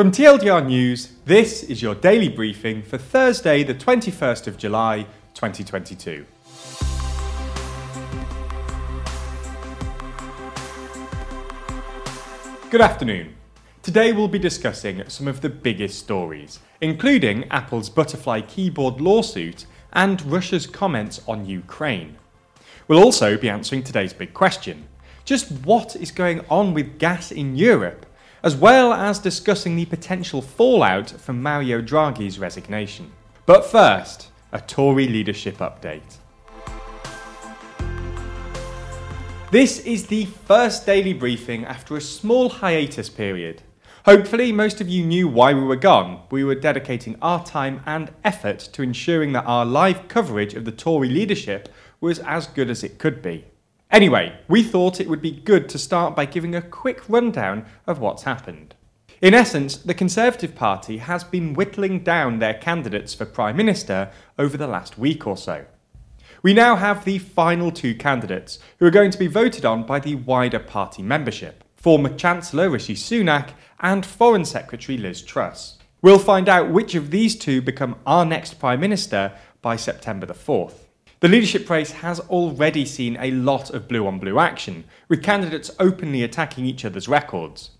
From TLDR News, this is your daily briefing for Thursday, the 21st of July, 2022. Good afternoon. Today we'll be discussing some of the biggest stories, including Apple's Butterfly keyboard lawsuit and Russia's comments on Ukraine. We'll also be answering today's big question just what is going on with gas in Europe, as well as discussing the potential fallout from Mario Draghi's resignation. But first, a Tory leadership update. This is the first daily briefing after a small hiatus period. Hopefully, most of you knew why we were gone. We were dedicating our time and effort to ensuring that our live coverage of the Tory leadership was as good as it could be. Anyway, we thought it would be good to start by giving a quick rundown of what's happened. In essence, the Conservative Party has been whittling down their candidates for Prime Minister over the last week or so. We now have the final two candidates who are going to be voted on by the wider party membership former Chancellor Rishi Sunak and Foreign Secretary Liz Truss. We'll find out which of these two become our next Prime Minister by September the 4th. The leadership race has already seen a lot of blue on blue action, with candidates openly attacking each other's records.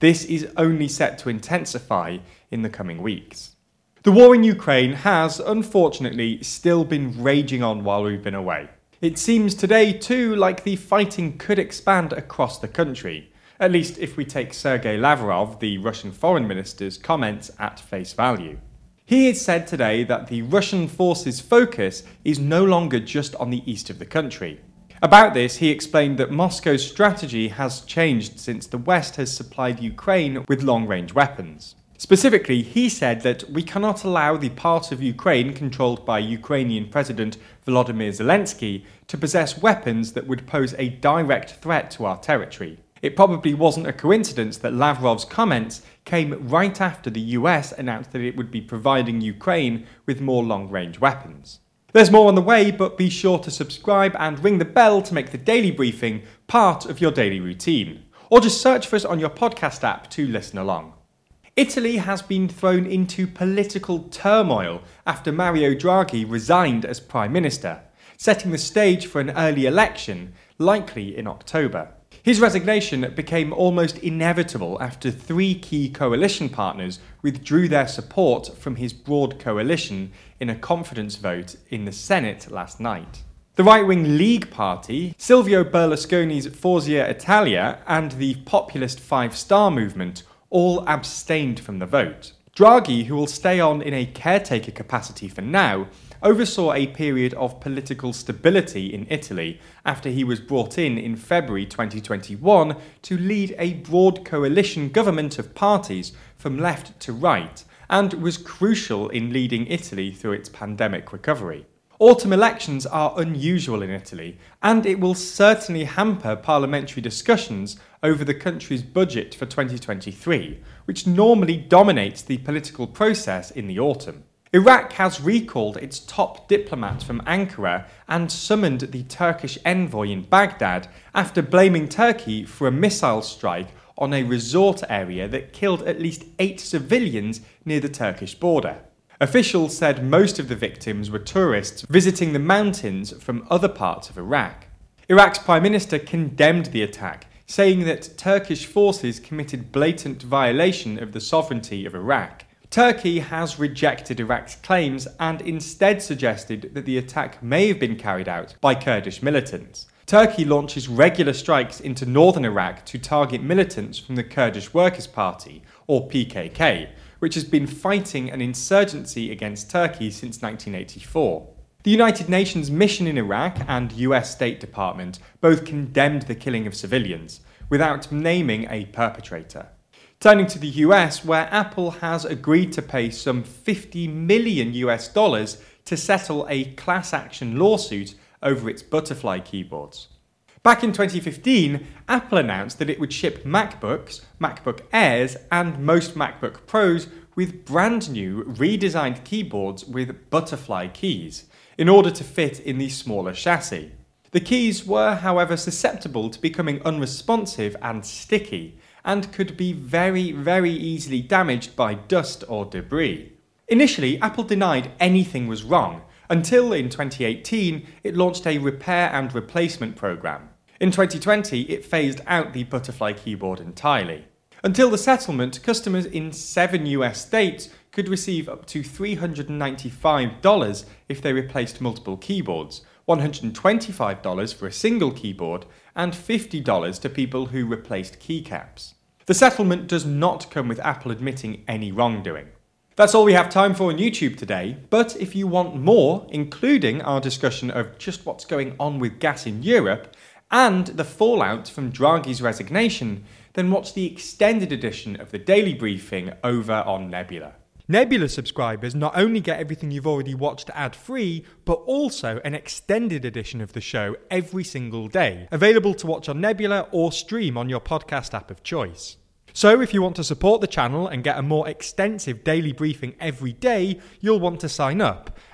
This is only set to intensify in the coming weeks. The war in Ukraine has, unfortunately, still been raging on while we've been away. It seems today, too, like the fighting could expand across the country, at least if we take Sergei Lavrov, the Russian foreign minister's comments at face value. He has said today that the Russian forces' focus is no longer just on the east of the country. About this, he explained that Moscow's strategy has changed since the West has supplied Ukraine with long range weapons. Specifically, he said that we cannot allow the part of Ukraine controlled by Ukrainian President Volodymyr Zelensky to possess weapons that would pose a direct threat to our territory. It probably wasn't a coincidence that Lavrov's comments came right after the US announced that it would be providing Ukraine with more long range weapons. There's more on the way, but be sure to subscribe and ring the bell to make the daily briefing part of your daily routine. Or just search for us on your podcast app to listen along. Italy has been thrown into political turmoil after Mario Draghi resigned as Prime Minister, setting the stage for an early election, likely in October. His resignation became almost inevitable after three key coalition partners withdrew their support from his broad coalition in a confidence vote in the Senate last night. The right wing League Party, Silvio Berlusconi's Forza Italia, and the populist Five Star Movement all abstained from the vote. Draghi, who will stay on in a caretaker capacity for now, oversaw a period of political stability in Italy after he was brought in in February 2021 to lead a broad coalition government of parties from left to right and was crucial in leading Italy through its pandemic recovery. Autumn elections are unusual in Italy, and it will certainly hamper parliamentary discussions over the country's budget for 2023, which normally dominates the political process in the autumn. Iraq has recalled its top diplomat from Ankara and summoned the Turkish envoy in Baghdad after blaming Turkey for a missile strike on a resort area that killed at least eight civilians near the Turkish border. Officials said most of the victims were tourists visiting the mountains from other parts of Iraq. Iraq's Prime Minister condemned the attack, saying that Turkish forces committed blatant violation of the sovereignty of Iraq. Turkey has rejected Iraq's claims and instead suggested that the attack may have been carried out by Kurdish militants. Turkey launches regular strikes into northern Iraq to target militants from the Kurdish Workers' Party, or PKK, which has been fighting an insurgency against Turkey since 1984. The United Nations mission in Iraq and US State Department both condemned the killing of civilians, without naming a perpetrator. Turning to the US, where Apple has agreed to pay some 50 million US dollars to settle a class action lawsuit over its Butterfly keyboards. Back in 2015, Apple announced that it would ship MacBooks, MacBook Airs, and most MacBook Pros with brand new redesigned keyboards with butterfly keys in order to fit in the smaller chassis. The keys were, however, susceptible to becoming unresponsive and sticky, and could be very, very easily damaged by dust or debris. Initially, Apple denied anything was wrong, until in 2018 it launched a repair and replacement program. In 2020, it phased out the Butterfly keyboard entirely. Until the settlement, customers in seven US states could receive up to $395 if they replaced multiple keyboards, $125 for a single keyboard, and $50 to people who replaced keycaps. The settlement does not come with Apple admitting any wrongdoing. That's all we have time for on YouTube today, but if you want more, including our discussion of just what's going on with gas in Europe and the fallout from Draghi's resignation, then watch the extended edition of the Daily Briefing over on Nebula. Nebula subscribers not only get everything you've already watched ad free, but also an extended edition of the show every single day, available to watch on Nebula or stream on your podcast app of choice. So, if you want to support the channel and get a more extensive daily briefing every day, you'll want to sign up.